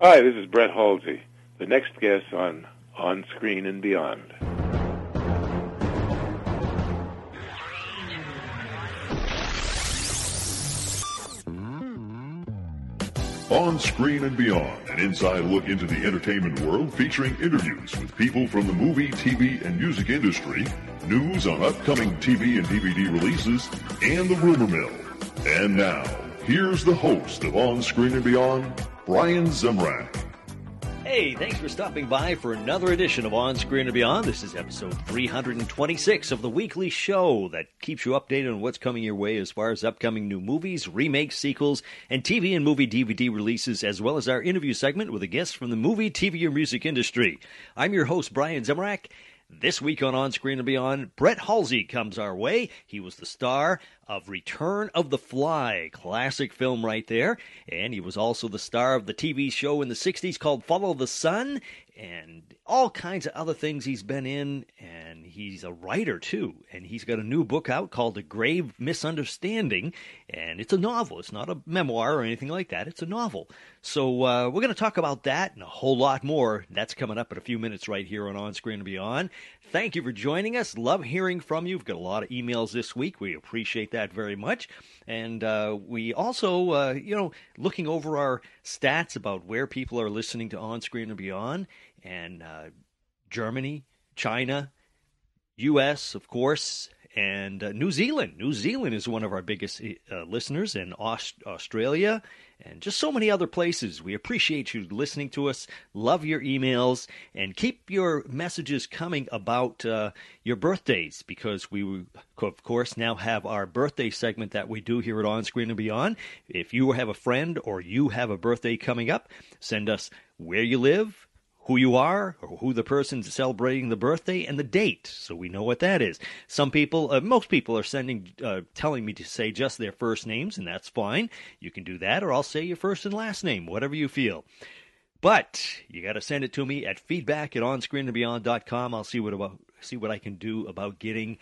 Hi, this is Brett Halsey, the next guest on On Screen and Beyond. On Screen and Beyond, an inside look into the entertainment world featuring interviews with people from the movie, TV, and music industry, news on upcoming TV and DVD releases, and the rumor mill. And now, here's the host of On Screen and Beyond, Brian Zemrak. Hey, thanks for stopping by for another edition of On Screen and Beyond. This is episode 326 of the weekly show that keeps you updated on what's coming your way as far as upcoming new movies, remakes, sequels, and TV and movie DVD releases, as well as our interview segment with a guest from the movie, TV, or music industry. I'm your host, Brian Zemrak. This week on On Screen and Beyond, Brett Halsey comes our way. He was the star of Return of the Fly, classic film right there. And he was also the star of the TV show in the 60s called Follow the Sun and all kinds of other things he's been in. And he's a writer too. And he's got a new book out called A Grave Misunderstanding. And it's a novel, it's not a memoir or anything like that, it's a novel. So uh, we're going to talk about that and a whole lot more. That's coming up in a few minutes right here on On Screen and Beyond. Thank you for joining us. Love hearing from you. We've got a lot of emails this week. We appreciate that very much. And uh, we also, uh, you know, looking over our stats about where people are listening to On Screen and Beyond, and uh, Germany, China, U.S., of course, and uh, New Zealand. New Zealand is one of our biggest uh, listeners, and Aust- Australia, and just so many other places. We appreciate you listening to us. Love your emails, and keep your messages coming about uh, your birthdays because we, of course, now have our birthday segment that we do here at On Screen and Beyond. If you have a friend or you have a birthday coming up, send us where you live who you are, or who the person's celebrating the birthday, and the date, so we know what that is. Some people, uh, most people, are sending, uh, telling me to say just their first names, and that's fine. You can do that, or I'll say your first and last name, whatever you feel. But you got to send it to me at feedback at onscreenandbeyond.com. I'll see what about see what I can do about getting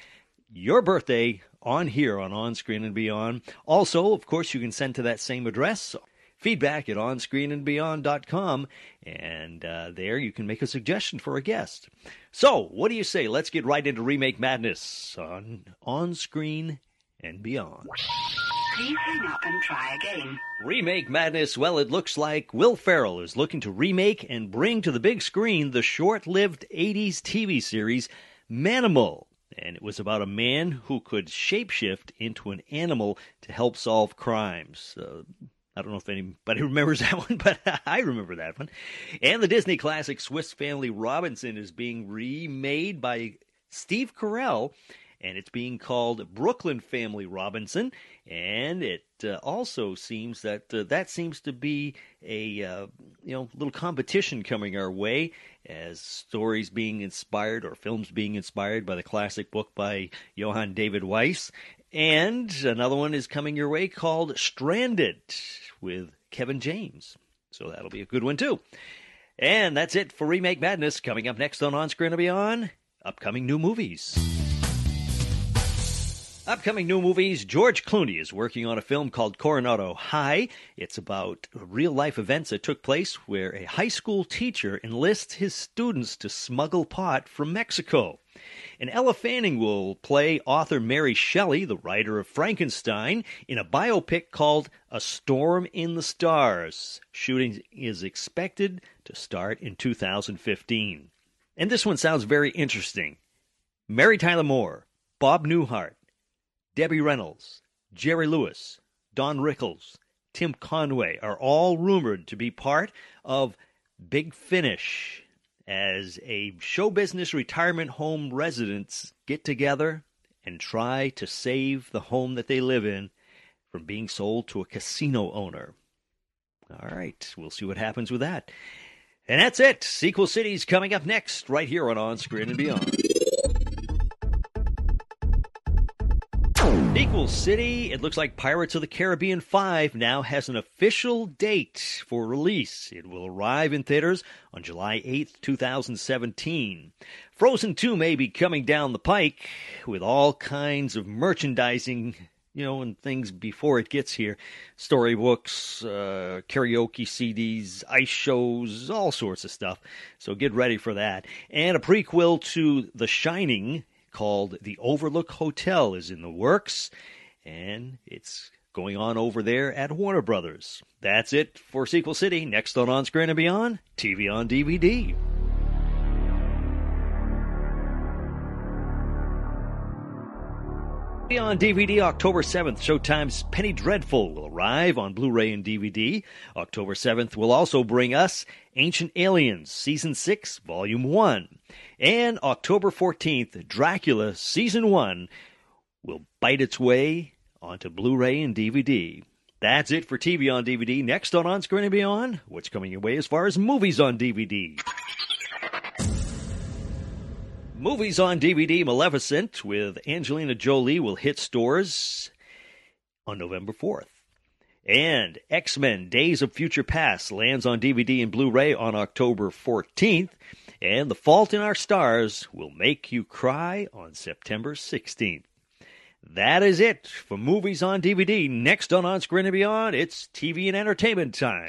your birthday on here on On Screen and Beyond. Also, of course, you can send to that same address feedback at onscreenandbeyond.com, and uh, there you can make a suggestion for a guest. So, what do you say? Let's get right into Remake Madness on On Screen and Beyond. Please hang up and try again. Remake Madness. Well, it looks like Will Ferrell is looking to remake and bring to the big screen the short lived 80s TV series Manimal. And it was about a man who could shapeshift into an animal to help solve crimes. Uh, I don't know if anybody remembers that one, but I remember that one. And the Disney classic Swiss Family Robinson is being remade by Steve Carell, and it's being called Brooklyn Family Robinson. And it uh, also seems that uh, that seems to be a uh, you know little competition coming our way as stories being inspired or films being inspired by the classic book by Johann David Wyss. And another one is coming your way called Stranded with Kevin James. So that'll be a good one too. And that's it for Remake Madness. Coming up next on On Screen and Beyond, upcoming new movies. Upcoming new movies George Clooney is working on a film called Coronado High. It's about real life events that took place where a high school teacher enlists his students to smuggle pot from Mexico. And Elle Fanning will play author Mary Shelley, the writer of Frankenstein, in a biopic called A Storm in the Stars. Shooting is expected to start in 2015. And this one sounds very interesting. Mary Tyler Moore, Bob Newhart, Debbie Reynolds, Jerry Lewis, Don Rickles, Tim Conway are all rumored to be part of Big Finish as a show business retirement home residents get together and try to save the home that they live in from being sold to a casino owner. All right, we'll see what happens with that. And that's it. Sequel City's coming up next, right here on On Screen and Beyond. Sequel City, it looks like Pirates of the Caribbean 5 now has an official date for release. It will arrive in theaters on July 8th, 2017. Frozen 2 may be coming down the pike with all kinds of merchandising you know, and things before it gets here. Storybooks, uh, karaoke CDs, ice shows, all sorts of stuff. So get ready for that. And a prequel to The Shining called The Overlook Hotel is in the works, and it's going on over there at Warner Brothers. That's it for Sequel City. Next on On Screen and Beyond, TV on DVD. On DVD, October 7th, Showtime's Penny Dreadful will arrive on Blu ray and DVD. October 7th will also bring us Ancient Aliens, Season 6, Volume 1. And October 14th, Dracula, Season 1 will bite its way onto Blu ray and DVD. That's it for TV on DVD. Next on On Screen and Beyond, what's coming your way as far as movies on DVD? Movies on DVD Maleficent with Angelina Jolie will hit stores on November 4th. And X Men Days of Future Past lands on DVD and Blu ray on October 14th. And The Fault in Our Stars will make you cry on September 16th. That is it for movies on DVD. Next on On Screen and Beyond, it's TV and entertainment time.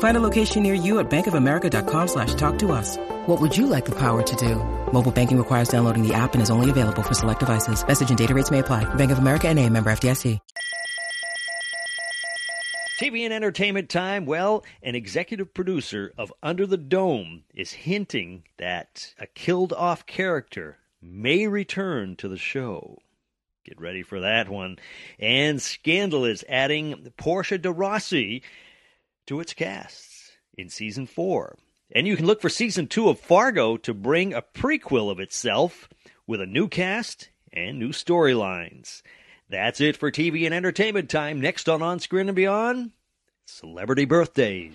Find a location near you at bankofamerica.com slash talk to us. What would you like the power to do? Mobile banking requires downloading the app and is only available for select devices. Message and data rates may apply. Bank of America and a member FDIC. TV and entertainment time. Well, an executive producer of Under the Dome is hinting that a killed off character may return to the show. Get ready for that one. And Scandal is adding Portia de Rossi to its casts in season four. And you can look for season two of Fargo to bring a prequel of itself with a new cast and new storylines. That's it for TV and entertainment time. Next on On Screen and Beyond, celebrity birthdays.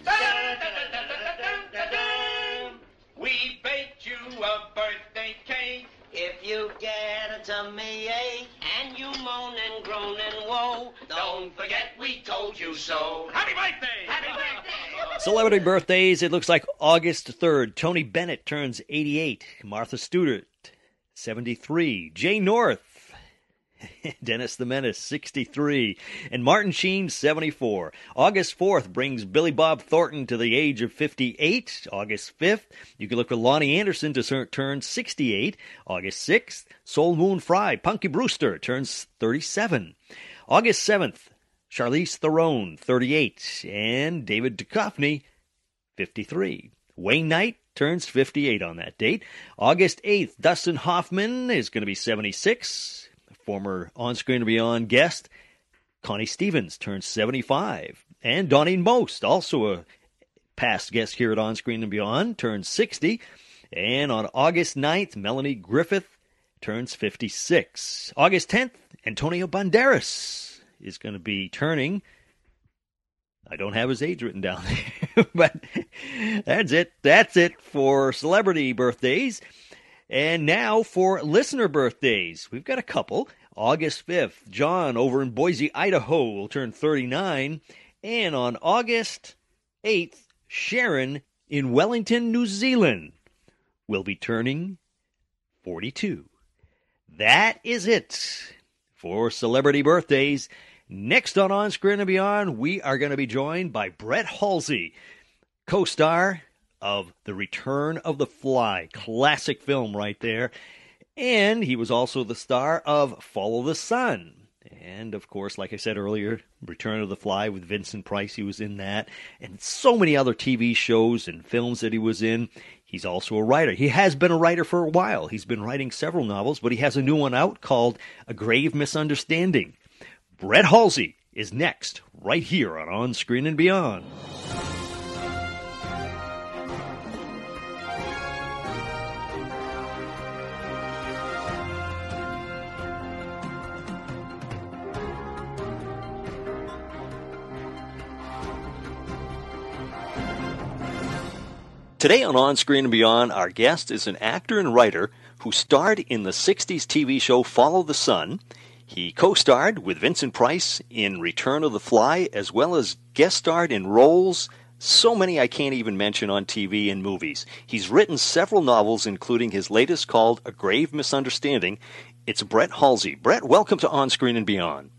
We baked you a birthday cake. If you get tummy ache and you moan and groan and woe, don't forget we told you so. Happy birthday! Happy birthday! Celebrity birthdays, it looks like August 3rd. Tony Bennett turns 88. Martha Stewart, 73. Jay North, Dennis the Menace, 63. And Martin Sheen, 74. August 4th brings Billy Bob Thornton to the age of 58. August 5th, you can look for Loni Anderson to turn 68. August 6th, Soleil Moon Frye, Punky Brewster turns 37. August 7th, Charlize Theron, 38. And David Duchovny, 53. Wayne Knight turns 58 on that date. August 8th, Dustin Hoffman is going to be 76 former On Screen and Beyond guest, Connie Stevens, turns 75. And Donny Most, also a past guest here at On Screen and Beyond, turns 60. And on August 9th, Melanie Griffith turns 56. August 10th, Antonio Banderas is going to be turning. I don't have his age written down but that's it. That's it for celebrity birthdays. And now for listener birthdays. We've got a couple. August 5th, John over in Boise, Idaho will turn 39. And on August 8th, Sharon in Wellington, New Zealand will be turning 42. That is it for celebrity birthdays. Next on On Screen and Beyond, we are going to be joined by Brett Halsey, co star of The Return of the Fly. Classic film right there. And he was also the star of Follow the Sun. And of course, like I said earlier, Return of the Fly with Vincent Price, he was in that. And so many other TV shows and films that he was in. He's also a writer. He has been a writer for a while. He's been writing several novels, but he has a new one out called A Grave Misunderstanding. Brett Halsey is next, right here on On Screen and Beyond. Today on On Screen and Beyond, our guest is an actor and writer who starred in the 60s TV show Follow the Sun. He co starred with Vincent Price in Return of the Fly, as well as guest starred in roles so many I can't even mention on TV and movies. He's written several novels, including his latest called A Grave Misunderstanding. It's Brett Halsey. Brett, welcome to On Screen and Beyond.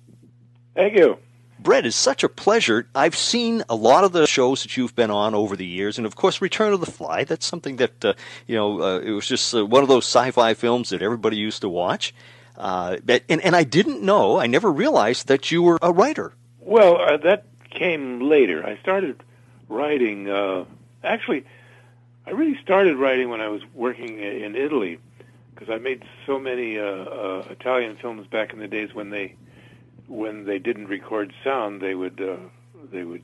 Thank you. Brett, it's such a pleasure. I've seen a lot of the shows that you've been on over the years, and of course, Return of the Fly. That's something that uh, you know. Uh, it was just uh, one of those sci-fi films that everybody used to watch. Uh, but, and, and I didn't know. I never realized that you were a writer. Well, uh, that came later. I started writing. Uh, actually, I really started writing when I was working in Italy because I made so many Italian films back in the days when they when they didn't record sound, they would uh, they would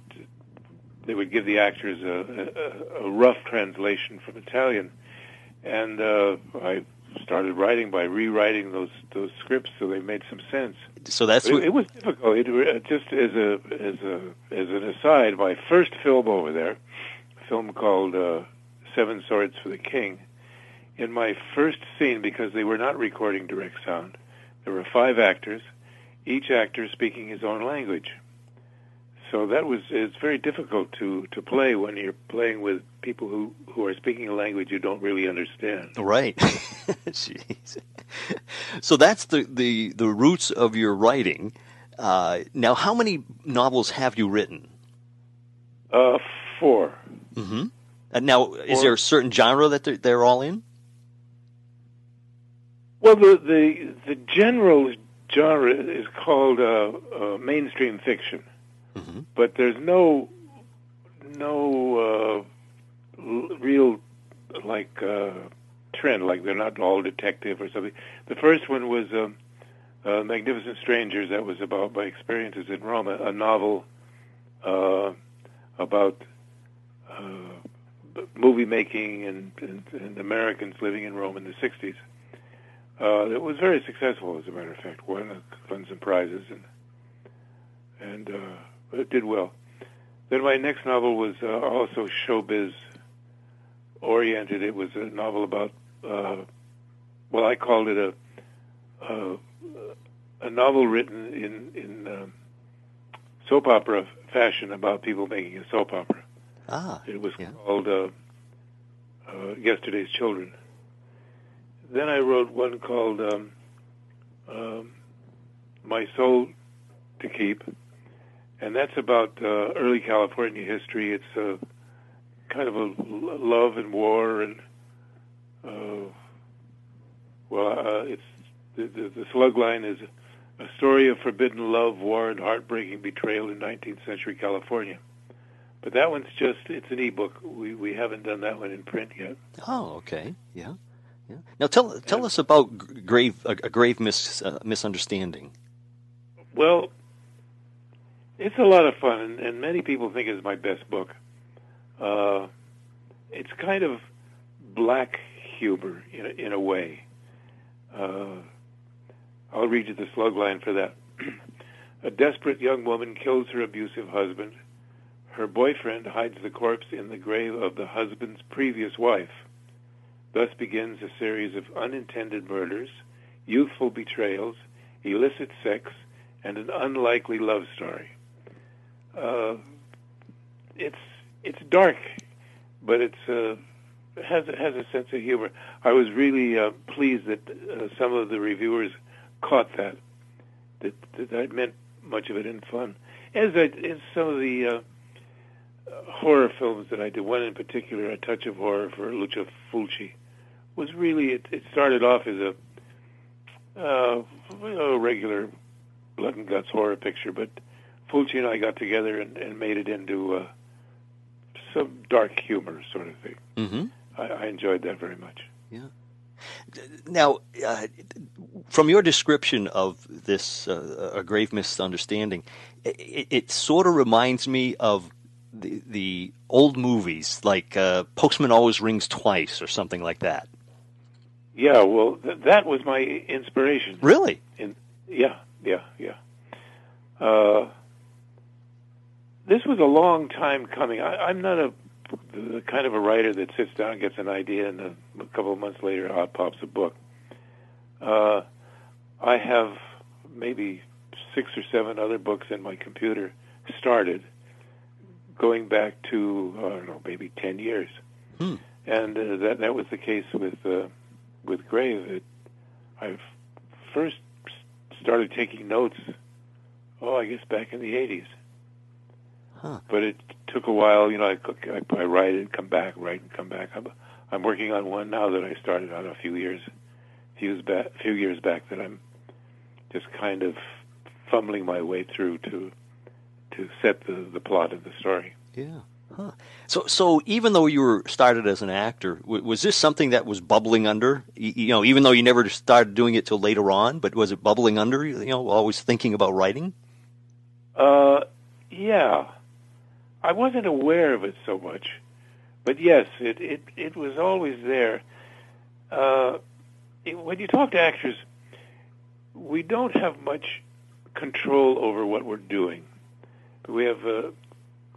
they would give the actors a, a, a rough translation from Italian, and uh, I started writing by rewriting those those scripts so they made some sense. So that's what, it, it was difficult. It, uh, just as a as a as an aside, my first film over there, a film called uh, Seven Swords for the King. In my first scene, because they were not recording direct sound, there were five actors, each actor speaking his own language. So that was it's very difficult to to play when you're playing with people who who are speaking a language you don't really understand. right. Jeez. So that's the, the the roots of your writing. Uh, now, how many novels have you written? Uh, four. Mm-hmm. And now, is there a certain genre that they're, they're all in? Well, the the the general genre is called uh, uh, mainstream fiction, Mhm. but there's no no uh, l- real like uh, trend. Like they're not all detective or something. The first one was um, uh, Magnificent Strangers. That was about my experiences in Rome. A, a novel uh, about. Uh, movie making and, and, and Americans living in Rome in the 60s. Uh, it was very successful, as a matter of fact. Won, won some prizes and and uh, it did well. Then my next novel was uh, also showbiz oriented. It was a novel about uh, well, I called it a a, a novel written in in um, soap opera fashion about people making a soap opera. Ah, It was Yeah. called uh, uh, Yesterday's Children. Then I wrote one called um, um, My Soul to Keep, and that's about uh, early California history. It's uh, kind of a love and war, and uh, well, uh, it's the, the, the slug line is a story of forbidden love, war, and heartbreaking betrayal in 19th century California. But that one's just, it's an ebook. We, we haven't done that one in print yet. Oh, okay. Yeah. Yeah. Now tell tell us about grave a, grave mis, uh, misunderstanding. Well, it's a lot of fun, and, and many people think it's my best book. Uh, it's kind of black humor in a, in a way. Uh, I'll read you the slug line for that. a desperate young woman kills her abusive husband. Her boyfriend hides the corpse in the grave of the husband's previous wife. Thus begins a series of unintended murders, youthful betrayals, illicit sex, and an unlikely love story. Uh, it's it's dark, but it's uh, has has a sense of humor. I was really uh, pleased that uh, some of the reviewers caught that that that meant much of it in fun, as I as some of the uh, horror films that I did. One in particular, A Touch of Horror for Lucio Fulci, was really it, it started off as a uh, a regular blood and guts horror picture, but Fulci and I got together and, and made it into uh, some dark humor sort of thing. Mm-hmm. I, I enjoyed that very much. Yeah. Now, uh, from your description of this uh, a grave misunderstanding, it, it sort of reminds me of the the old movies like uh, Postman Always Rings Twice or something like that. Yeah, well, th- that was my inspiration. Really? In, yeah, yeah, yeah. Uh, this was a long time coming. I, I'm not a the, the kind of a writer that sits down, gets an idea, and a, a couple of months later, out pops a book. Uh, I have maybe six or seven other books in my computer started, going back to I don't know, maybe ten years, Hmm. and uh, that that was the case with uh, with Gray that I first started taking notes. Oh, I guess back in the '80s. Huh. But it took a while. You know, I, I, I write and come back, write and come back. I'm, I'm working on one now that I started on a few years, few years back, few years back that I'm just kind of fumbling my way through to to set the the plot of the story. Yeah. Huh. So, so even though you were started as an actor, w- was this something that was bubbling under? Y- You know, even though you never started doing it till later on, but was it bubbling under? You know, always thinking about writing. Uh, yeah, I wasn't aware of it so much, but yes, it it it was always there. Uh, it, when you talk to actors, we don't have much control over what we're doing. We have uh,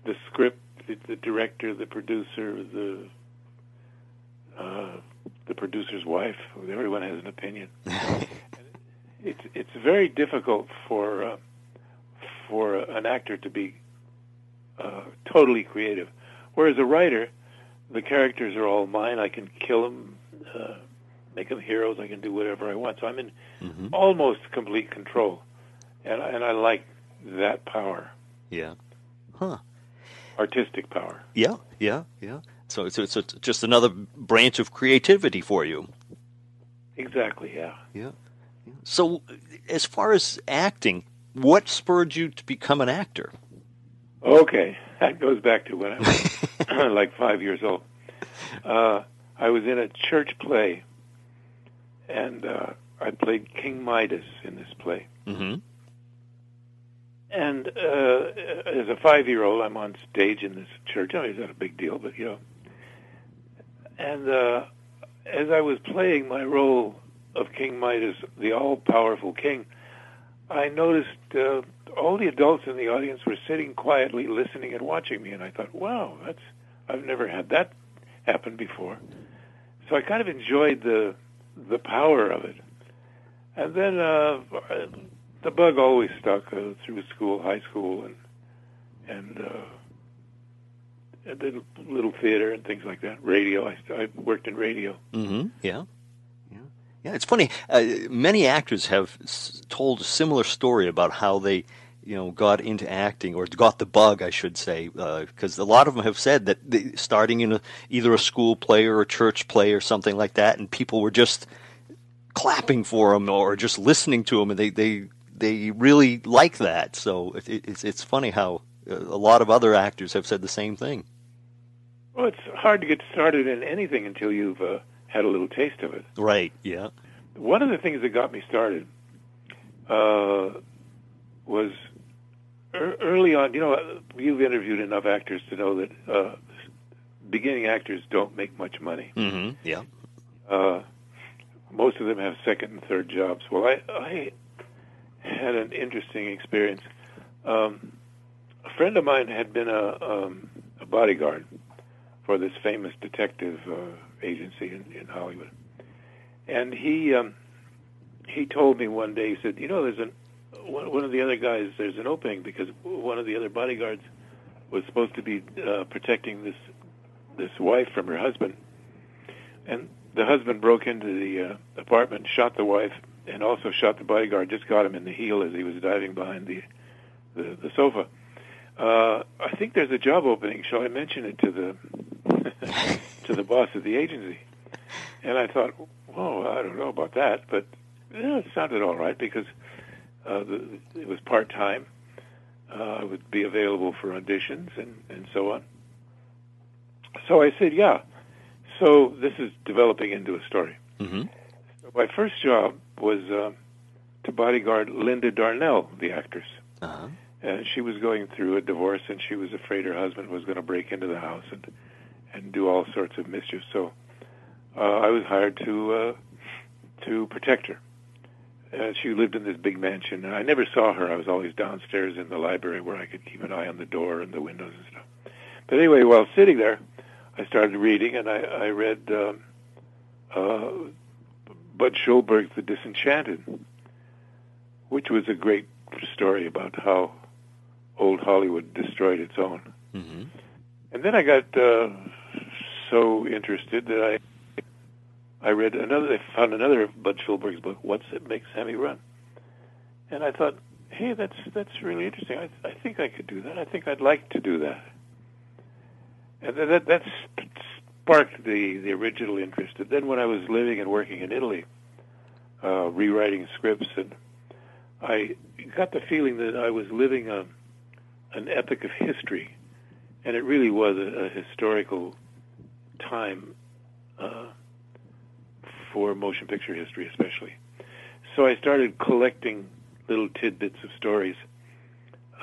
the script, the, the director, the producer, the uh, the producer's wife. Everyone has an opinion. it's it's very difficult for uh, for an actor to be uh, totally creative, whereas a writer, the characters are all mine. I can kill them, uh, make them heroes. I can do whatever I want. So I'm in Mm-hmm. almost complete control, and I, and I like that power, Yeah. Huh. Artistic power. Yeah. Yeah. Yeah. So it's, it's, it's just another branch of creativity for you. Exactly. Yeah. Yeah. So, as far as acting, what spurred you to become an actor? Okay, that goes back to when I was like five years old. Uh, I was in a church play, and uh, I played King Midas in this play. Mm-hmm. And uh, as a five-year-old, I'm on stage in this church. I mean, it's not a big deal, but you know. And uh, as I was playing my role of King Midas, the all-powerful king, I noticed uh, all the adults in the audience were sitting quietly, listening and watching me. And I thought, wow, that's I've never had that happen before. So I kind of enjoyed the the power of it. And then uh, the bug always stuck uh, through school, high school, and and uh, and then little theater and things like that. Radio. I, I worked in radio. Mm-hmm. Yeah. Yeah. It's funny. Uh, many actors have s- told a similar story about how they, you know, got into acting or got the bug, I should say, because a lot of them have said that they, starting in a, either a school play or a church play or something like that, and people were just clapping for them or just listening to them, and they they they really like that. So it, it, it's it's funny how uh, a lot of other actors have said the same thing. Well, it's hard to get started in anything until you've uh, had a little taste of it. Right. Yeah. One of the things that got me started uh, was er- early on. You know, you've interviewed enough actors to know that uh, beginning actors don't make much money. Mm-hmm. Yeah. Uh, most of them have second and third jobs. Well, I, I had an interesting experience. Um, a friend of mine had been a, um, a bodyguard for this famous detective uh, agency in, in Hollywood, and he um, he told me one day. He said, "You know, there's an one, one of the other guys. There's an opening because one of the other bodyguards was supposed to be uh, protecting this this wife from her husband, and the husband broke into the uh, apartment, shot the wife, and also shot the bodyguard. Just got him in the heel as he was diving behind the the, the sofa. Uh, I think there's a job opening. Shall I mention it to the to the boss of the agency? And I thought, whoa, I don't know about that, but yeah, it sounded all right because uh, the, it was part time. Uh, I would be available for auditions and, and so on. So I said, yeah. So this is developing into a story. Mm-hmm. So my first job was uh, to bodyguard Linda Darnell, the actress. Uh-huh. And she was going through a divorce, and she was afraid her husband was going to break into the house and and do all sorts of mischief. So uh, I was hired to uh, to protect her. Uh, she lived in this big mansion, and I never saw her. I was always downstairs in the library where I could keep an eye on the door and the windows and stuff. But anyway, while sitting there, I started reading, and I, I read um, uh, Budd Schulberg's The Disenchanted, which was a great story about how old Hollywood destroyed its own. Mm-hmm. And then I got uh, so interested that I I read another. I found another Budd Schulberg's book. What's it makes Sammy run? And I thought, hey, that's that's really interesting. I I think I could do that. I think I'd like to do that. And that that's sparked the the original interest. And then when I was living and working in Italy, uh, rewriting scripts, and I got the feeling that I was living a an epic of history, and it really was a, a historical time uh, for motion picture history, especially. So I started collecting little tidbits of stories.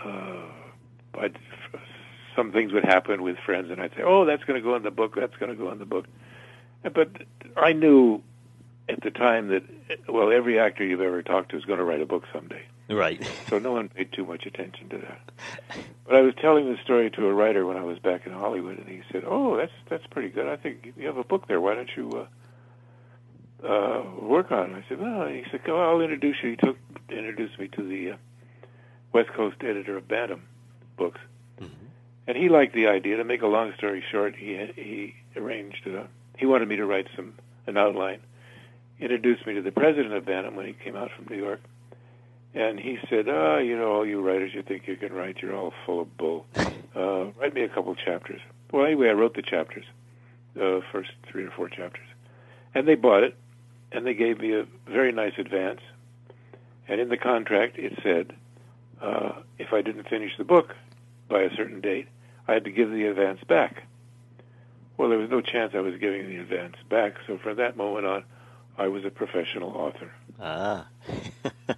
Uh, I'd, some things would happen with friends, and I'd say, "Oh, that's going to go in the book. That's going to go in the book." But I knew at the time that well, every actor you've ever talked to is going to write a book someday. Right. so no one paid too much attention to that. But I was telling the story to a writer when I was back in Hollywood, and he said, "Oh, that's that's pretty good. I think you have a book there. Why don't you uh, uh, work on it?" I said, "Well," he said, "Go. I'll introduce you." He took introduced me to the uh, West Coast editor of Bantam Books. And he liked the idea. To make a long story short, he he arranged. Uh, he wanted me to write some an outline. Introduced me to the president of Bantam when he came out from New York. And he said, "Ah, you know, all you writers, you think you can write, you're all full of bull. Uh, write me a couple chapters." Well, anyway, I wrote the chapters, uh, first three or four chapters, and they bought it, and they gave me a very nice advance. And in the contract, it said, uh, if I didn't finish the book by a certain date, I had to give the advance back. Well, there was no chance I was giving the advance back, so from that moment on, I was a professional author. Ah.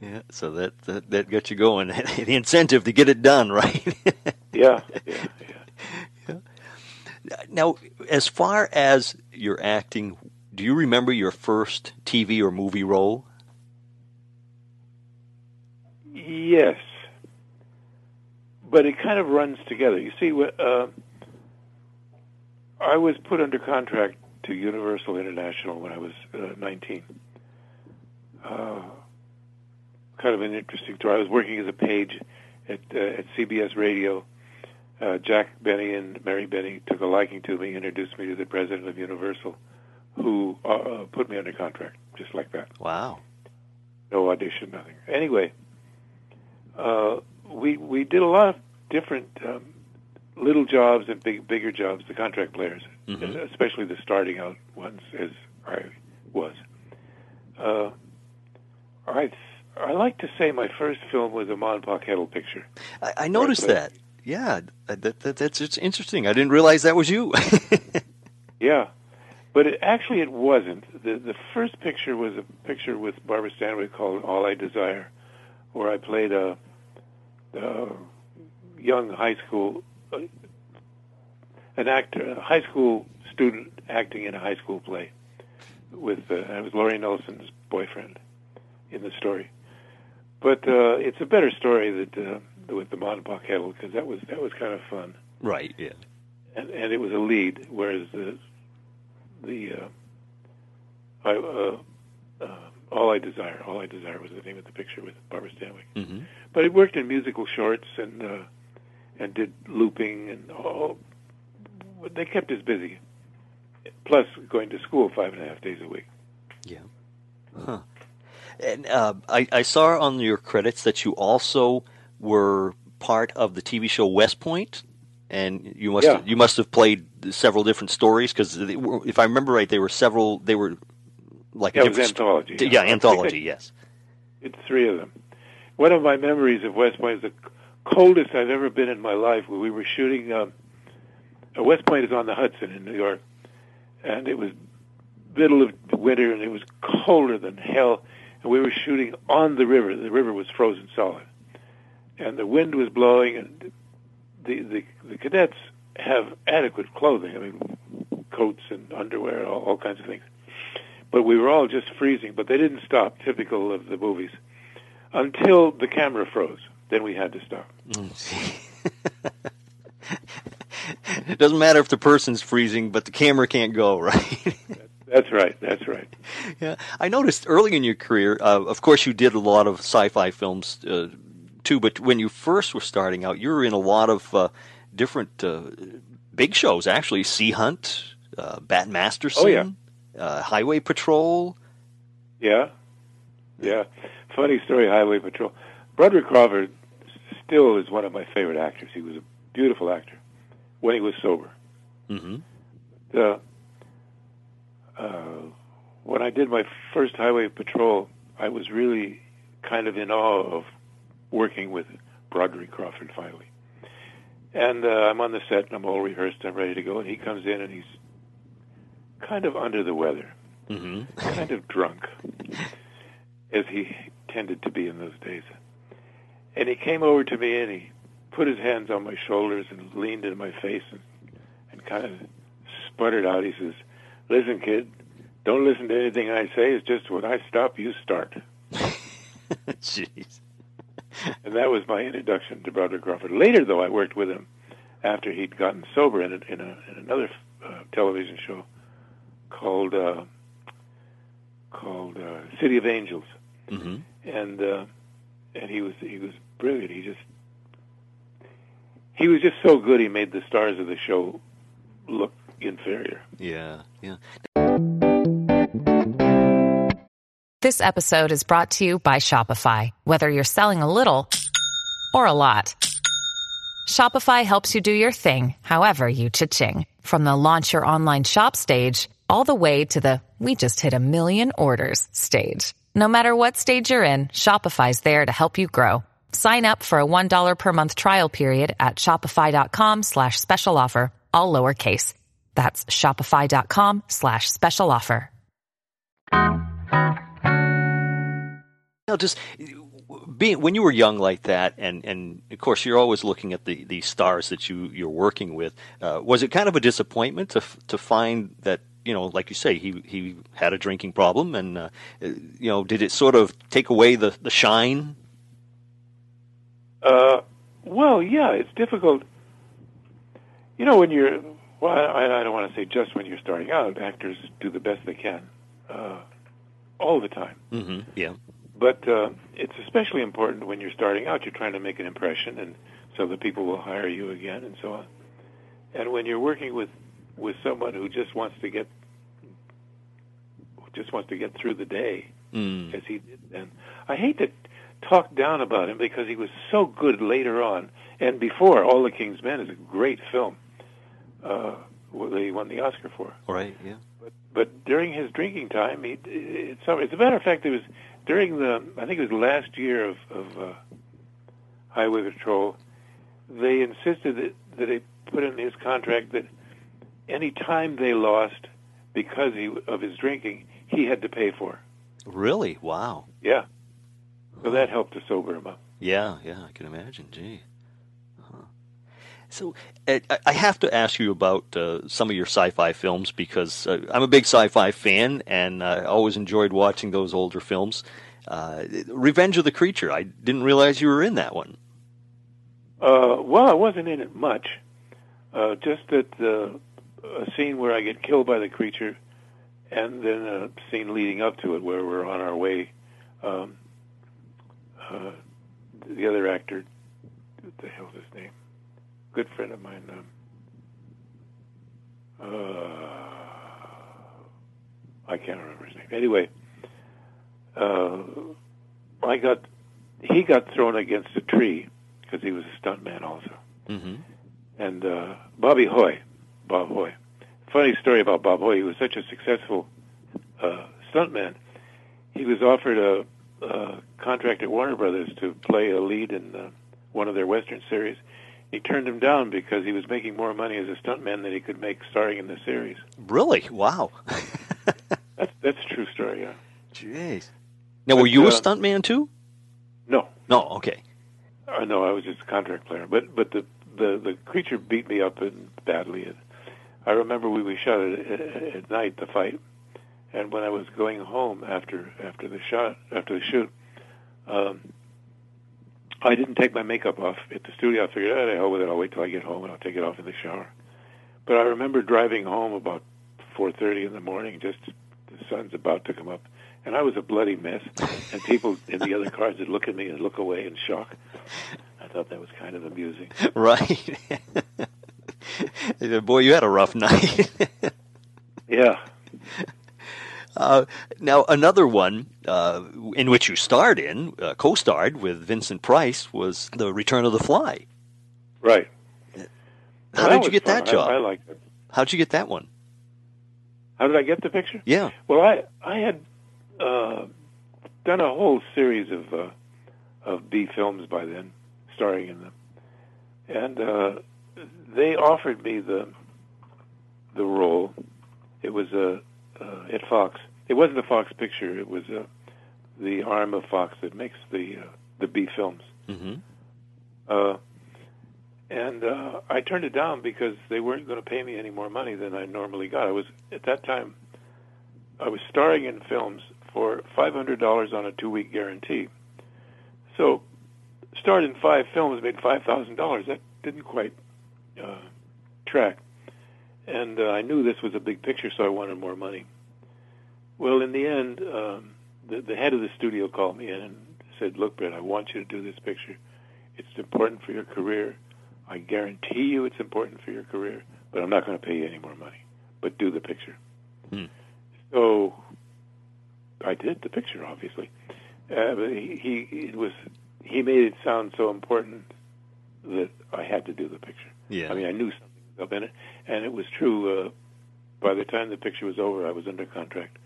yeah, so that, that that got you going. the incentive to get it done, right? yeah, yeah, yeah. Now, as far as your acting, do you remember your first TV or movie role? Yes, but it kind of runs together. You see, uh, I was put under contract to Universal International when I was uh, 19. Uh, kind of an interesting story. I was working as a page at uh, at CBS Radio. Uh, Jack Benny and Mary Benny took a liking to me, introduced me to the president of Universal, who uh, put me under contract just like that. Wow. No audition, nothing. Anyway, uh, we we did a lot of different um, little jobs and big bigger jobs. The contract players, Mhm. especially the starting out ones, as I was. Uh, I I like to say my first film was a Ma and Pa Kettle picture. I, I noticed that. Yeah, that, that, that's it's interesting. I didn't realize that was you. Yeah, but it, actually it wasn't. The the first picture was a picture with Barbara Stanwyck called All I Desire, where I played a, a young high school uh, an actor, a high school student acting in a high school play with uh, and it was Lori Nelson's boyfriend in the story. But uh, it's a better story that uh, with the Ma and Pa Kettle because that was that was kind of fun right. Yeah. and, and it was a lead, whereas the the uh, I, uh, uh, all I desire, all I desire was the name of the picture with Barbara Stanwyck. hmm But it worked in musical shorts and uh, and did looping and all. They kept us busy. Plus, going to school five and a half days a week. Yeah. Huh. And uh, I, I saw on your credits that you also were part of the TV show West Point, and you must Yeah. you must have played several different stories because if I remember right, they were several. They were like Yeah, it was different st- anthology. Yeah, anthology. Yes. It's three of them. One of my memories of West Point is the coldest I've ever been in my life. We were shooting. Um, uh, West Point is on the Hudson in New York, and it was middle of winter, and it was colder than hell. And we were shooting on the river. The river was frozen solid, and the wind was blowing. And the the, the cadets have adequate clothing. I mean, coats and underwear, all, all kinds of things. But we were all just freezing. But they didn't stop, typical of the movies, until the camera froze. Then we had to stop. it doesn't matter if the person's freezing, but the camera can't go, right? That's right. That's right. Yeah, I noticed early in your career. Uh, of course, you did a lot of sci-fi films uh, too, but when you first were starting out, you were in a lot of uh, different uh, big shows. Actually, Sea Hunt, uh, Bat Masterson, Oh, yeah. uh, Highway Patrol. Yeah, yeah. Funny story. Highway Patrol. Broderick Crawford still is one of my favorite actors. He was a beautiful actor when he was sober. Mm-hmm. Uh, uh, when I did my first Highway Patrol, I was really kind of in awe of working with Broderick Crawford finally. And uh, I'm on the set and I'm all rehearsed. I'm ready to go. And he comes in and he's kind of under the weather, Mm-hmm. kind of drunk, as he tended to be in those days. And he came over to me and he put his hands on my shoulders and leaned into my face and, and kind of sputtered out. He says, "Listen, kid, don't listen to anything I say. It's just when I stop, you start." Jeez. And that was my introduction to Broderick Crawford. Later, though, I worked with him after he'd gotten sober in, a, in, a, in another uh, television show called uh, called uh, City of Angels, Mm-hmm. and uh, and he was he was brilliant. He just he was just so good. He made the stars of the show look inferior. Yeah, yeah. This episode is brought to you by Shopify. Whether you're selling a little or a lot, Shopify helps you do your thing, however you cha-ching. From the launch your online shop stage, all the way to the we just hit a million orders stage. No matter what stage you're in, Shopify's there to help you grow. Sign up for a $1 per month trial period at shopify.com slash special offer, all lowercase. That's shopify.com slash special offer. No, just being when you were young like that, and and of course you're always looking at the the stars that you you're working with. Uh, was it kind of a disappointment to to find that you know, like you say, he he had a drinking problem, and uh, you know, did it sort of take away the the shine? Uh, well, yeah, it's difficult. You know, when you're well, I, I don't want to say just when you're starting out. Actors do the best they can uh, all the time. Mm-hmm. Yeah. But uh, it's especially important when you're starting out. You're trying to make an impression, and so that people will hire you again, and so on. And when you're working with with someone who just wants to get just wants to get through the day, Mm. as he did then, I hate to talk down about him because he was so good later on and before. All the King's Men is a great film. Uh, that he won the Oscar for. Right. Yeah. But but during his drinking time, he it's as a matter of fact, it was during the I think it was last year of of uh, Highway Patrol. They insisted that that they put in his contract that any time they lost because he of his drinking, he had to pay for. Really? Wow. Yeah. So that helped to sober him up. Yeah, yeah, I can imagine. Gee. Huh. So uh, I- I have to ask you about uh, some of your sci-fi films because uh, I'm a big sci-fi fan, and uh, I always enjoyed watching those older films. Uh, Revenge of the Creature. I didn't realize you were in that one. Uh, well, I wasn't in it much. Uh, just at uh, a scene where I get killed by the creature, and then a scene leading up to it where we're on our way. Um, uh, the other actor, what the hell's his name? Good friend of mine. Um, uh, I can't remember his name. Anyway, uh, I got he got thrown against a tree because he was a stuntman also. Mm-hmm. And uh, Bobby Hoy, Bob Hoy. Funny story about Bob Hoy. He was such a successful uh, stuntman. He was offered a, a contract at Warner Brothers to play a lead in uh, one of their western series. He turned him down because he was making more money as a stuntman than he could make starring in the series. Really? Wow. That's that's a true story. Yeah. Jeez. Now, were But, you a uh, stuntman too? No, No. Okay. Uh, no, I was just a contract player. But but the the the creature beat me up and badly. And I remember we we shot it at, at night the fight, and when I was going home after after the shot after the shoot, um, I didn't take my makeup off at the studio. I figured, oh, the hell with it. I'll wait till I get home and I'll take it off in the shower. But I remember driving home about 4:30 in the morning, just the sun's about to come up, and I was a bloody mess. And people in the other cars would look at me and look away in shock. I thought that was kind of amusing. Right. Boy, you had a rough night. Yeah. Uh, now, another one uh, in which you starred in, uh, co-starred with Vincent Price, was The Return of the Fly. Right. How Well, did you get fun. that job? I, I liked it. How'd you get that one? How did I get the picture? Yeah. Well, I I had uh, done a whole series of uh, of B films by then, starring in them, and uh, they offered me the the role. It was a uh, at Fox. It wasn't a Fox picture. It was uh, the arm of Fox that makes the uh, the B films. Mm-hmm. Uh, and uh, I turned it down because they weren't going to pay me any more money than I normally got. I was at that time, I was starring in films for five hundred dollars on a two-week guarantee. So, starred in five films, made five thousand dollars. That didn't quite uh, track, and uh, I knew this was a big picture, so I wanted more money. Well, in the end, um, the, the head of the studio called me in and said, "Look, Brett, I want you to do this picture. It's important for your career. I guarantee you it's important for your career, but I'm not going to pay you any more money. But do the picture." Hmm. So I did the picture, obviously. Uh, but he, he it was he made it sound so important that I had to do the picture. Yeah. I mean, I knew something was up in it, and it was true. Uh, by the time the picture was over, I was under contract.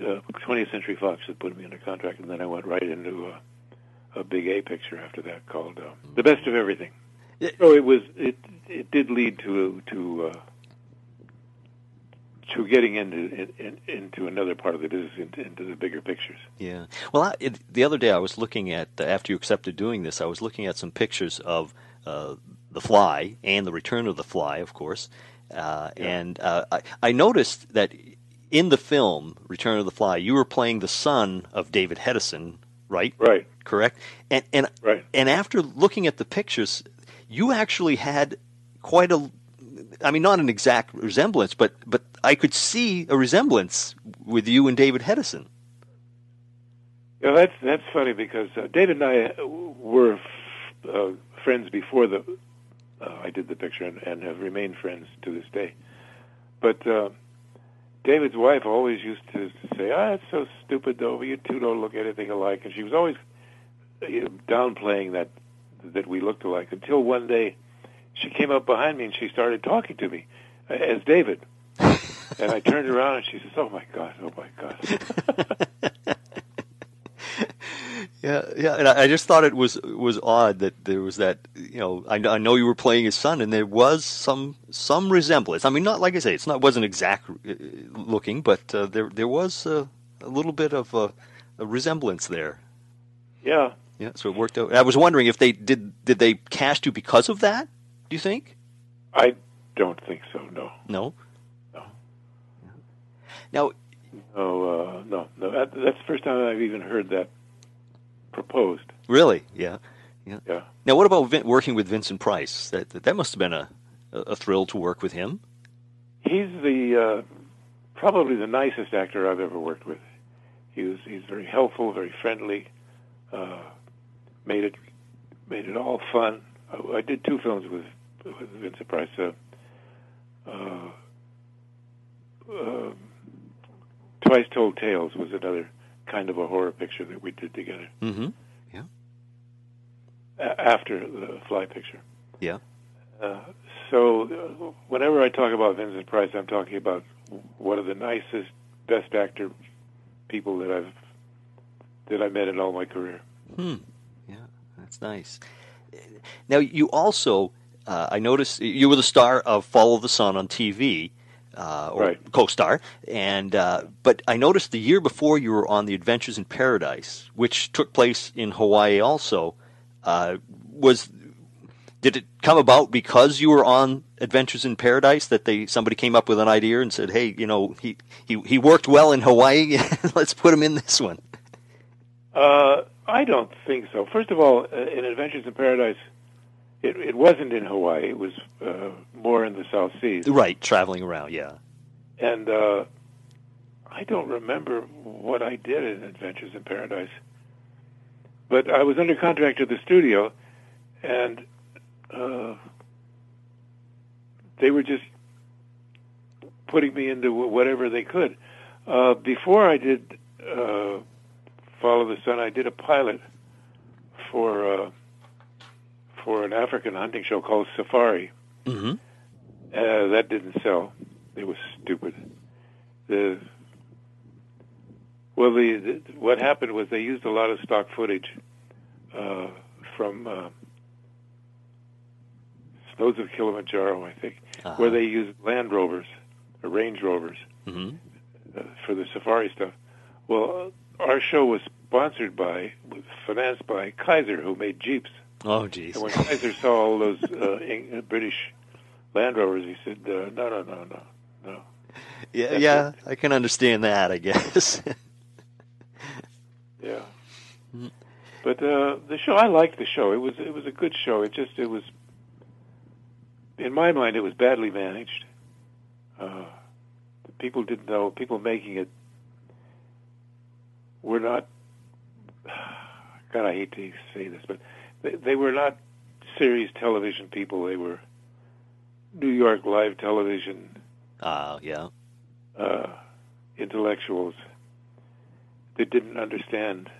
Uh, 20th Century Fox had put me under contract, and then I went right into a, a big A picture after that called uh, "The Best of Everything." Yeah. So it was it it did lead to to uh, to getting into in, in, into another part of the business, into, into the bigger pictures. Yeah. Well, I, it, the other day I was looking at after you accepted doing this, I was looking at some pictures of uh, the Fly and the Return of the Fly, of course, uh, and uh, I, I noticed that in the film Return of the Fly, you were playing the son of David Hedison, right? Right. Correct. And and Right. and after looking at the pictures, you actually had quite a I mean, not an exact resemblance, but but I could see a resemblance with you and David Hedison. Yeah, that's that's funny because uh, David and I were f- uh, friends before the uh, I did the picture and, and have remained friends to this day. But uh, David's wife always used to say, "Ah, it's so stupid, though. You two don't look anything alike," and she was always you know, downplaying that that we looked alike. Until one day, she came up behind me and she started talking to me uh, as David. and I turned around and she says, "Oh my God! Oh my God!" Yeah, yeah, and I I just thought it was was odd that there was that. You know, I, I know you were playing his son, and there was some some resemblance. I mean, not like I say, it's not wasn't exact uh, looking, but uh, there there was uh, a little bit of a, a resemblance there. yeah. Yeah, so it worked out. I was wondering if they did did they cast you because of that? Do you think? I don't think so. No, No. No. Now, no, uh, no, no. That, that's the first time I've even heard that proposed. really, yeah. Yeah. Now, what about Vin- working with Vincent Price? That that, that must have been a, a thrill to work with him. He's the uh, probably the nicest actor I've ever worked with. He was he's very helpful, very friendly. Uh, made it made it all fun. I, I did two films with with Vincent Price. Uh, uh, uh, Twice Told Tales was another kind of a horror picture that we did together Mm-hmm. a- after the Fly picture. Yeah. Uh, so uh, whenever I talk about Vincent Price, I'm talking about one of the nicest, best actor people that I've that I met in all my career. Hmm. Yeah, that's nice. Now, you also, uh, I noticed you were the star of Follow the Sun on TV, uh, or Right. co-star, and uh, but I noticed the year before you were on The Adventures in Paradise, which took place in Hawaii. Also, uh, was did it come about because you were on Adventures in Paradise that they somebody came up with an idea and said, "Hey, you know, he he he worked well in Hawaii. Let's put him in this one." Uh, I don't think so. First of all, uh, in Adventures in Paradise, it, it wasn't in Hawaii. It was uh, more in the South Seas. Right, traveling around. Yeah. And uh, I don't remember what I did in Adventures in Paradise, but I was under contract to the studio, and uh, they were just putting me into whatever they could. Uh, before I did uh, Follow the Sun, I did a pilot for uh, for an African hunting show called Safari. Mm-hmm. Uh, that didn't sell. It was stupid. The well, the, the what happened was they used a lot of stock footage uh, from uh, Snows of Kilimanjaro, I think, Uh-huh. where they used Land Rovers or Range Rovers Mm-hmm. uh, for the safari stuff. Well, uh, our show was sponsored by, was financed by Kaiser, who made Jeeps. Oh, geez. And when Kaiser saw all those uh, uh, British Land Rovers, he said, uh, "No, no, no, no, no." Yeah, That's yeah, I can understand that. I guess. Yeah. But uh, the show, I liked the show. It was it was a good show. It just it was, in my mind, it was badly managed. Uh, the people didn't know. People making it were not. God, I hate to say this, but they, they were not series television people. They were New York live television uh, yeah. uh, intellectuals that didn't understand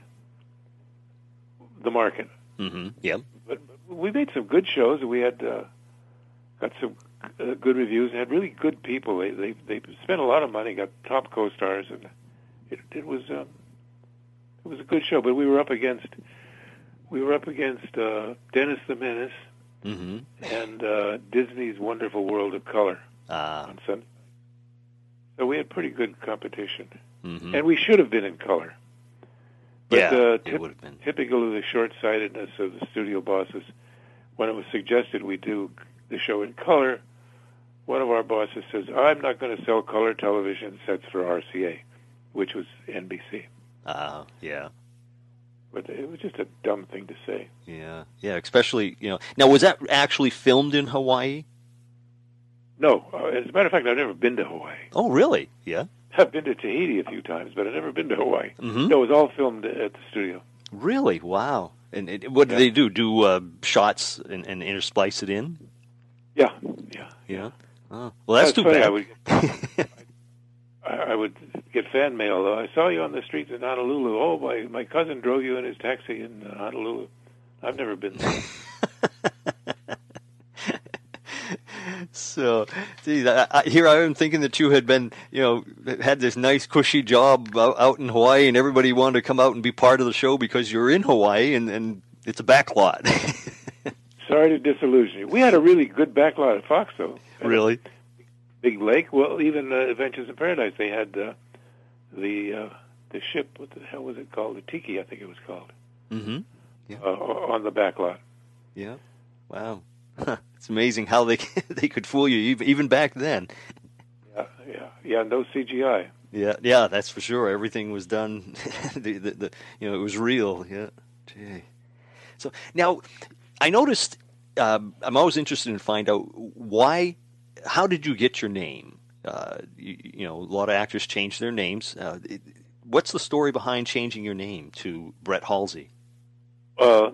the market. Mm-hmm. Yep. But we made some good shows. We had uh, got some uh, good reviews and had really good people. They they they spent a lot of money, got top co-stars, and it it was um, it was a good show. But we were up against we were up against uh, Dennis the Menace Mm-hmm. and uh, Disney's Wonderful World of Color Uh, on Sunday. So we had pretty good competition, mm-hmm. and we should have been in color. But yeah, uh, it would have been. typical of the short-sightedness of the studio bosses, when it was suggested we do the show in color, one of our bosses says, "I'm not going to sell color television sets for RCA," which was NBC. Uh, yeah. But it was just a dumb thing to say. Yeah, yeah. Especially, you know. Now, was that actually filmed in Hawaii? No, uh, as a matter of fact, I've never been to Hawaii. Oh, really? Yeah. I've been to Tahiti a few times, but I've never been to Hawaii. Mhm. No, it was all filmed at the studio. Really? Wow. And it, what do they do? Do uh, shots and, and intersplice it in? Yeah, yeah. Yeah. Oh. Well, that's, too funny. bad. I would, I, I would get fan mail. Though. I saw you on the streets in Honolulu. Oh, my my cousin drove you in his taxi in uh, Honolulu. I've never been there. So, geez, I, I, here I am thinking that you had been, you know, had this nice cushy job out, out in Hawaii, and everybody wanted to come out and be part of the show because you're in Hawaii, and, and it's a backlot. Sorry to disillusion you. We had a really good backlot at Fox, though. Really? Big Lake. Well, even uh, Adventures in Paradise, they had uh, the uh, the ship. What the hell was it called? The Tiki, I think it was called, Mm-hmm. uh, on the backlot. Yeah. Wow. it's amazing how they they could fool you even even back then. Yeah, yeah, yeah. No CGI. Yeah, yeah, that's for sure. Everything was done. the, the, the, you know, it was real. Yeah. Gee. So now, I noticed. Um, I'm always interested in find out why. How did you get your name? Uh, you, you know, a lot of actors change their names. Uh, it, what's the story behind changing your name to Brett Halsey? Uh,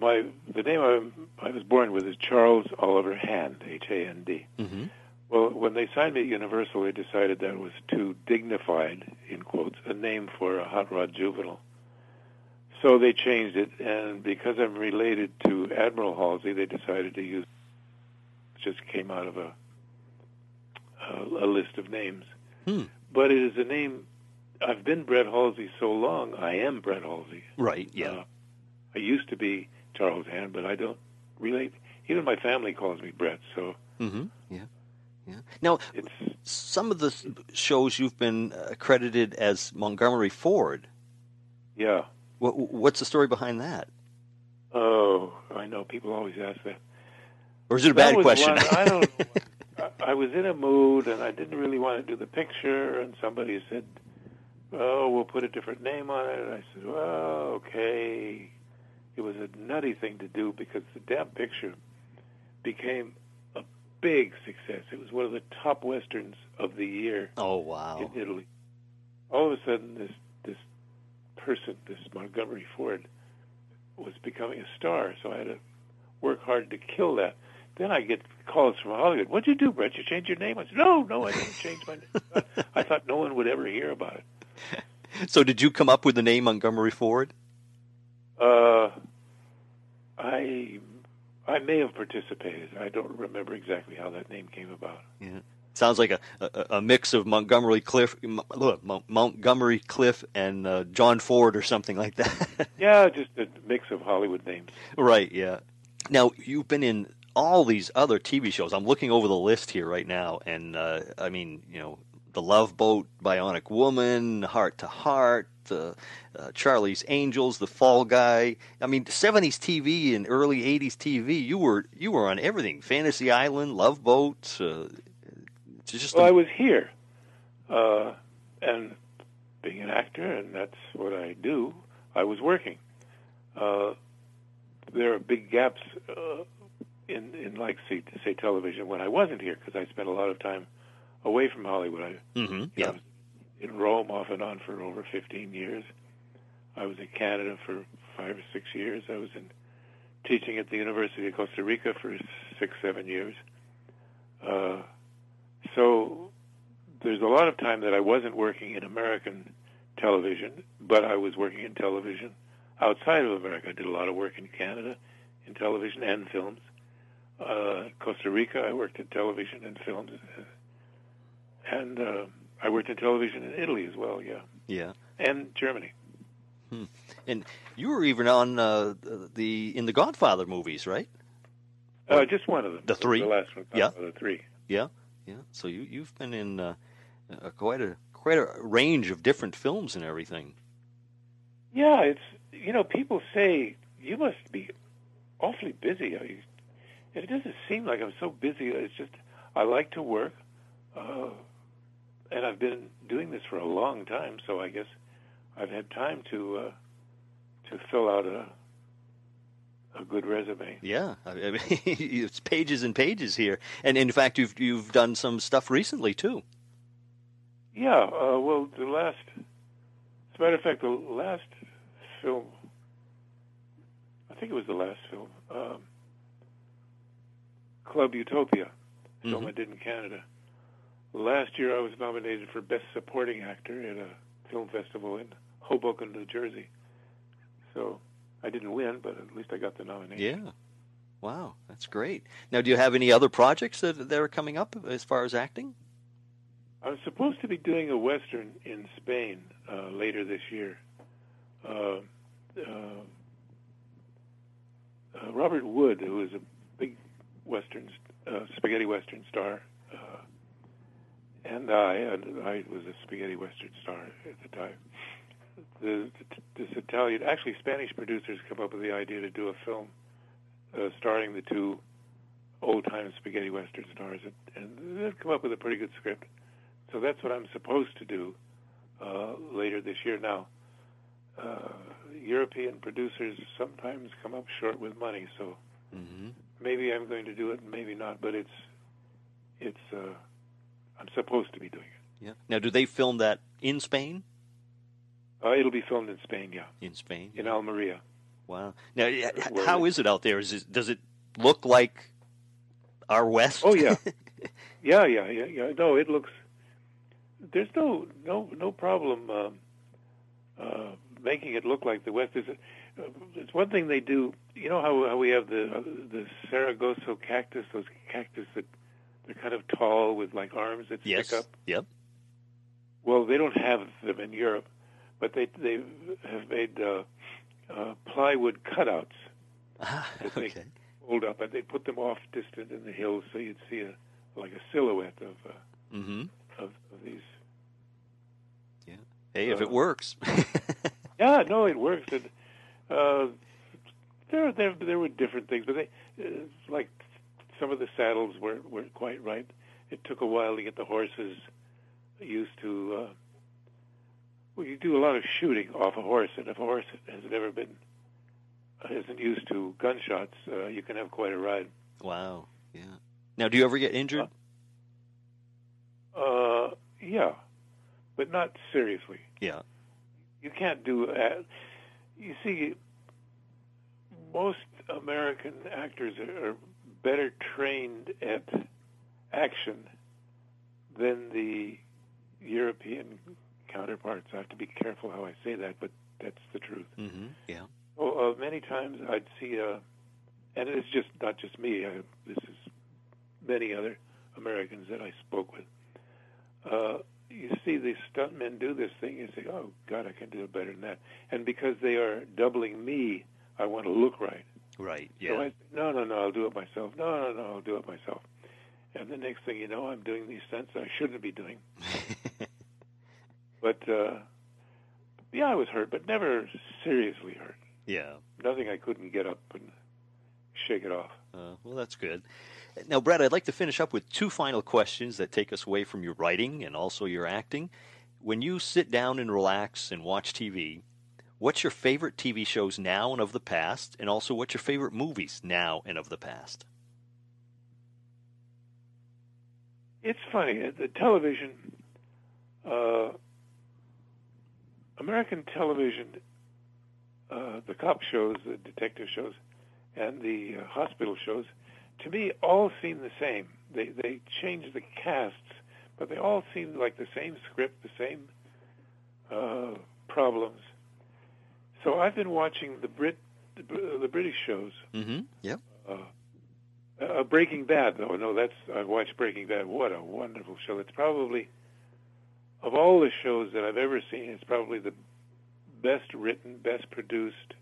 my the name I, I was born with is Charles Oliver Hand, H A N D. Mm-hmm. Well, when they signed me at Universal, they decided that was too dignified, in quotes, a name for a hot rod juvenile. So they changed it, and because I'm related to Admiral Halsey, they decided to use. It just came out of a a, a list of names, Hmm. but it is a name. I've been Brett Halsey so long. I am Brett Halsey. Right. Yeah. Uh, I used to be Charles Hand, but I don't relate. Even my family calls me Brett, so mm-hmm. Yeah. Yeah. Now, it's some of the shows you've been uh, credited as Montgomery Ford. yeah. What, what's the story behind that? Oh, I know. People always ask that. Or is it a That bad question? one- I don't. I was in a mood, and I didn't really want to do the picture. And somebody said, "Oh, we'll put a different name on it." And I said, "Well, okay." It was a nutty thing to do because the damn picture became a big success. It was one of the top westerns of the year Oh wow. in Italy. All of a sudden, this this person, this Montgomery Ford, was becoming a star. So I had to work hard to kill that. Then I get calls from Hollywood. What'd you do, Brett? You changed your name? I said, No, no, I didn't change my name. I thought no one would ever hear about it. So did you come up with the name Montgomery Ford? Uh, I I may have participated. I don't remember exactly how that name came about. Yeah. Sounds like a, a, a mix of Montgomery Clift, look, Montgomery Clift and uh, John Ford or something like that. Yeah, just a mix of Hollywood names. right, yeah. Now, you've been in all these other TV shows. I'm looking over the list here right now, and uh, I mean, you know, The Love Boat, Bionic Woman, Heart to Heart, uh, uh, Charlie's Angels, The Fall Guy. I mean, 70s TV and early 80s TV. You were you were on everything. Fantasy Island, Love Boat. Uh, it's just Well, a- I was here, uh, and being an actor, and that's what I do. I was working. Uh, there are big gaps uh, in in like say, say television when I wasn't here because I spent a lot of time away from Hollywood. I, Mhm, yeah. I was in Rome off and on for over 15 years. I was in Canada for five or six years. I was in teaching at the University of Costa Rica for six, seven years. Uh, so there's a lot of time that I wasn't working in American television, but I was working in television outside of America. I did a lot of work in Canada in television and films. Uh, Costa Rica, I worked in television and films, and uh, I worked in television in Italy as well. Yeah, yeah. and Germany. Hmm. And you were even on uh, the in the Godfather movies, right? Uh, just one of them. The three? The last one. Yeah. The three. Yeah, yeah. So you you've been in uh, uh, quite a quite a range of different films and everything. Yeah, it's you know people say you must be awfully busy. It doesn't seem like I'm so busy. It's just I like to work, uh, and I've been doing this for a long time. So I guess I've had time to uh, to fill out a a good resume. Yeah, I I mean, it's pages and pages here, and in fact, you've you've done some stuff recently too. Yeah, uh, well, the last, as a matter of fact, the last film, I think it was the last film, um, Club Utopia, film Mhm. I did in Canada. Last year I was nominated for Best Supporting Actor at a film festival in Hoboken, New Jersey. So I didn't win, but at least I got the nomination. Yeah. Wow, that's great. Now, do you have any other projects that that are coming up as far as acting? I was supposed to be doing a western in Spain uh, later this year. Uh, uh, uh, Robert Wood, who is a western, uh, spaghetti western star, uh, and I, and I was a spaghetti western star at the time. The, this Italian, actually Spanish producers come up with the idea to do a film uh, starring the two old-time spaghetti western stars, and, and they've come up with a pretty good script. So that's what I'm supposed to do uh, later this year. Now, uh, European producers sometimes come up short with money, so Mm-hmm. Maybe I'm going to do it, and maybe not. But it's it's uh, I'm supposed to be doing it. Yeah. Now, do they film that in Spain? Uh, it'll be filmed in Spain, yeah, In Spain. in Almeria. Wow. Now, yeah, h- Where how it- is it out there? Is it, does it look like our West? Oh yeah, yeah, yeah, yeah, yeah. No, it looks. There's no no no problem um, uh, making it look like the West. Is uh, it's one thing they do. You know how how we have the uh, the Saragosso cactus, those cactus that they're kind of tall with like arms that yes. stick up. Yep. Well, they don't have them in Europe, but they they have made uh, uh, plywood cutouts Ah, that they fold up, and they put them off distant in the hills, so you'd see a like a silhouette of uh, Mm-hmm. of, of these. Yeah. Hey, if it Uh, works. Yeah, no, it works. And uh, there, there, there were different things, but they, uh, like some of the saddles weren't weren't quite right. It took a while to get the horses used to. Uh, well, you do a lot of shooting off a horse, and if a horse has never been isn't used to gunshots, uh, you can have quite a ride. wow. Yeah. Now, do you ever get injured? Uh, yeah, but not seriously. Yeah. You can't do that. You see, most American actors are, better trained at action than the European counterparts. I have to be careful how I say that, but that's the truth. Mm-hmm. Yeah. Well, uh, many times I'd see, uh, and it's just not just me. I, this is many other Americans that I spoke with. Uh, you see these stuntmen do this thing, you say, "Oh God, I can do it better than that." And because they are doubling me, I want to look right. Right. So Yeah. I, no, no, no, I'll do it myself. No, no, no, I'll do it myself. And the next thing you know, I'm doing these stunts I shouldn't be doing. But uh, yeah, I was hurt, but never seriously hurt. yeah. Nothing I couldn't get up and shake it off. Uh, well, that's good. Now, Brad, I'd like to finish up with two final questions that take us away from your writing and also your acting. When you sit down and relax and watch TV, what's your favorite TV shows now and of the past? And also, what's your favorite movies now and of the past? It's funny. The television, uh, American television, uh, the cop shows, the detective shows, and the uh, hospital shows, to me, all seem the same. They they change the casts, but they all seem like the same script, the same uh, problems. So I've been watching the Brit the, the British shows. Mm-hmm. Yep. Uh, uh, Breaking Bad, though. No, that's I've watched Breaking Bad. What a wonderful show! It's probably of all the shows that I've ever seen, it's probably the best written, best produced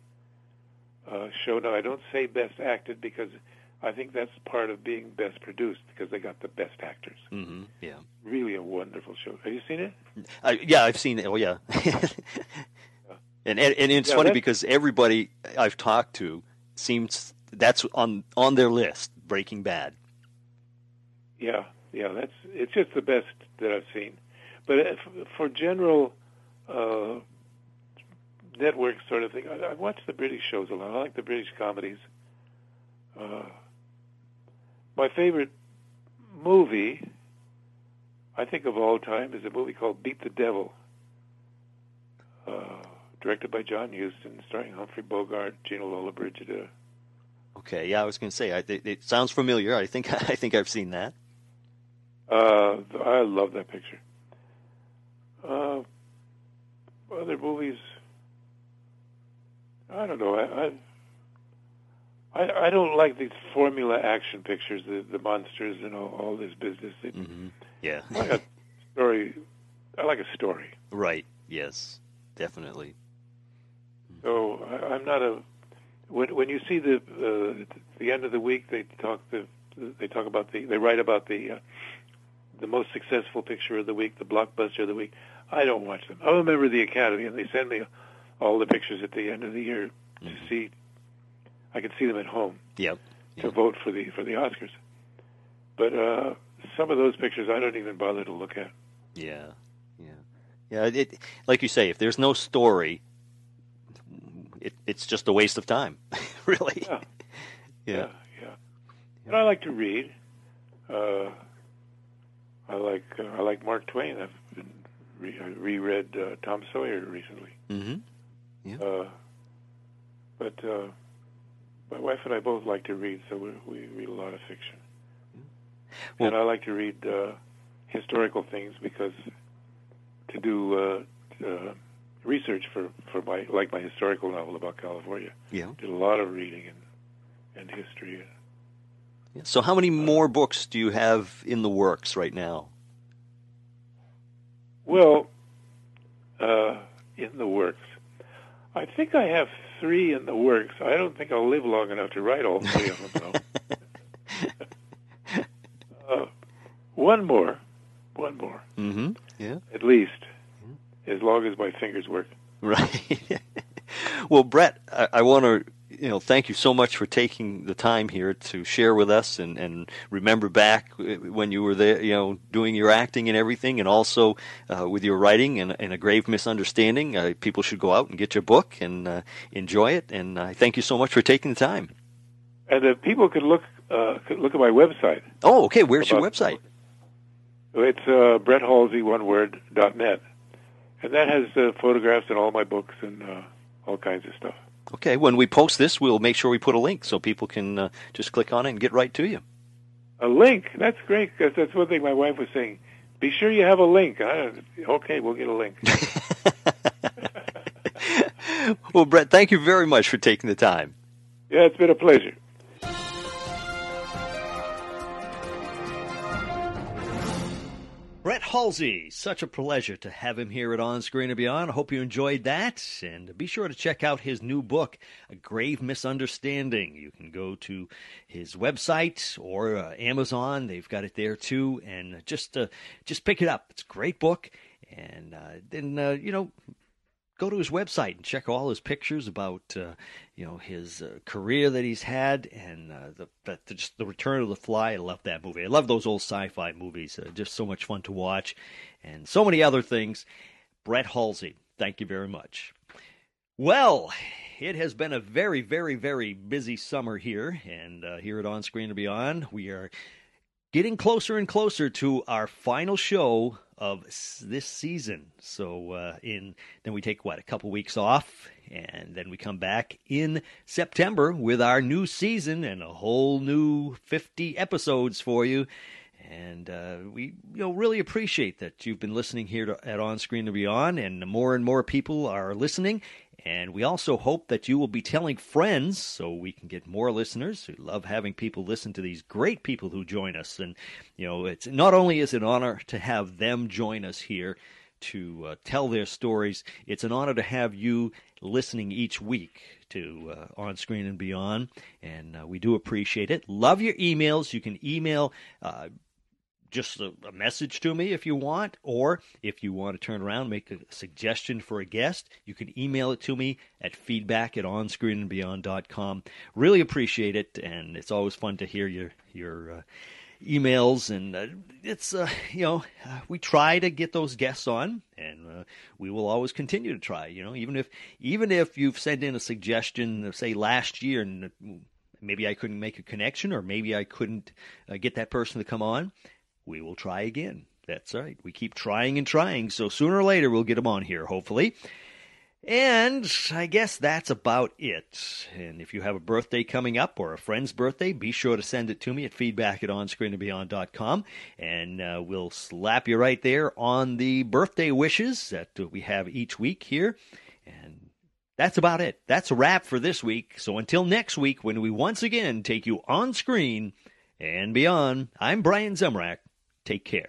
uh, show. Now, I don't say best acted because I think that's part of being best produced because they got the best actors. Mm-hmm. Yeah. Really a wonderful show. Have you seen it? I, yeah, I've seen it. Oh, yeah. and, and and it's Yeah, funny because everybody I've talked to seems that's on on their list. Breaking Bad. Yeah, yeah, that's it's just the best that I've seen. But if, for general uh, network sort of thing, I, I watch the British shows a lot. I like the British comedies. Uh, my favorite movie, I think of all time, is a movie called Beat the Devil, uh, directed by John Huston, starring Humphrey Bogart, Gina Lollobrigida. Okay, yeah, I was going to say I, it, it sounds familiar. I think I think I've seen that. Uh, I love that picture. Uh, other movies, I don't know. I, I I I don't like these formula action pictures, the the monsters and all, all this business. It, hmm Yeah. I like a story. I like a story. right. Yes. Definitely. So I, I'm not a. When when you see the uh, the end of the week, they talk the they talk about the they write about the uh, the most successful picture of the week, the blockbuster of the week. I don't watch them. I'm a member of the Academy, and they send me all the pictures at the end of the year to see. I can see them at home Yep. to vote for the for the Oscars. But uh, some of those pictures I don't even bother to look at. Yeah. Yeah. Yeah. It like you say, if there's no story, it, it's just a waste of time. really. Yeah. Yeah. yeah, yeah. But I like to read. Uh, I like uh, I like Mark Twain. I've been re- I reread uh, Tom Sawyer recently. Mm-hmm. Uh, but uh, my wife and I both like to read, so we, we read a lot of fiction. Well- and I like to read uh, historical things because to do uh, uh, research for, for my like my historical novel about California, Yeah. did a lot of reading and and history. Yeah. So, how many more books do you have in the works right now? Well, uh, in the works. I think I have three in the works. I don't think I'll live long enough to write all three of them, though. uh, one more, one more, Mm-hmm. Yeah. at least, as long as my fingers work. Right. well, Brett, I, I want to you know thank you so much for taking the time here to share with us and, and remember back when you were there, you know, doing your acting and everything, and also uh, with your writing and, and a grave misunderstanding. Uh, people should go out and get your book and uh, enjoy it. And I thank you so much for taking the time. And uh, people can look uh, look at my website. Oh, okay. Where's your website? It's uh, Brett Halsey, one word, dot net. And that has uh, photographs and all my books and uh, all kinds of stuff. Okay. When we post this, we'll make sure we put a link so people can uh, just click on it and get right to you. A link? That's great, because that's one thing my wife was saying. Be sure you have a link. I, okay, we'll get a link. well, Brett, thank you very much for taking the time. yeah, it's been a pleasure. Halsey, such a pleasure to have him here at On Screen and Beyond. I hope you enjoyed that. And be sure to check out his new book, A Grave Misunderstanding. You can go to his website or uh, Amazon. They've got it there too. And just, uh, just pick it up. It's a great book. And uh, then, uh, you know, go to his website and check all his pictures about uh, you know his uh, career that he's had and uh, the, the, the just the Return of the Fly. I love that movie. I love those old sci-fi movies. Just so much fun to watch, and so many other things. Brett Halsey, thank you very much. Well, it has been a very, very, very busy summer here, and uh, here at On Screen and Beyond, we are getting closer and closer to our final show of this season. So uh, in then we take what a couple weeks off, and then we come back in September with our new season and a whole new fifty episodes for you. And uh, we you know really appreciate that you've been listening here to, at On Screen and Beyond, and more and more people are listening. And we also hope that you will be telling friends so we can get more listeners. We love having people listen to these great people who join us. And, you know, it's not only is it an honor to have them join us here to uh, tell their stories, it's an honor to have you listening each week to uh, On Screen and Beyond. And uh, we do appreciate it. Love your emails. You can email. Just a, a message to me if you want, or if you want to turn around, make a suggestion for a guest, you can email it to me at feedback at onscreenandbeyond.com. Really appreciate it, and it's always fun to hear your your uh, emails, and uh, it's uh, you know uh, we try to get those guests on, and uh, we will always continue to try. You know, even if even if you've sent in a suggestion, say last year, and uh, maybe I couldn't make a connection, or maybe I couldn't get that person to come on we will try again. That's right. We keep trying and trying, so sooner or later we'll get them on here, hopefully. And I guess that's about it. And if you have a birthday coming up or a friend's birthday, be sure to send it to me at feedback at onscreenandbeyond.com. And uh, we'll slap you right there on the birthday wishes that we have each week here. And that's about it. That's a wrap for this week. So until next week, when we once again take you on screen and beyond, I'm Brian Zemrak. Take care.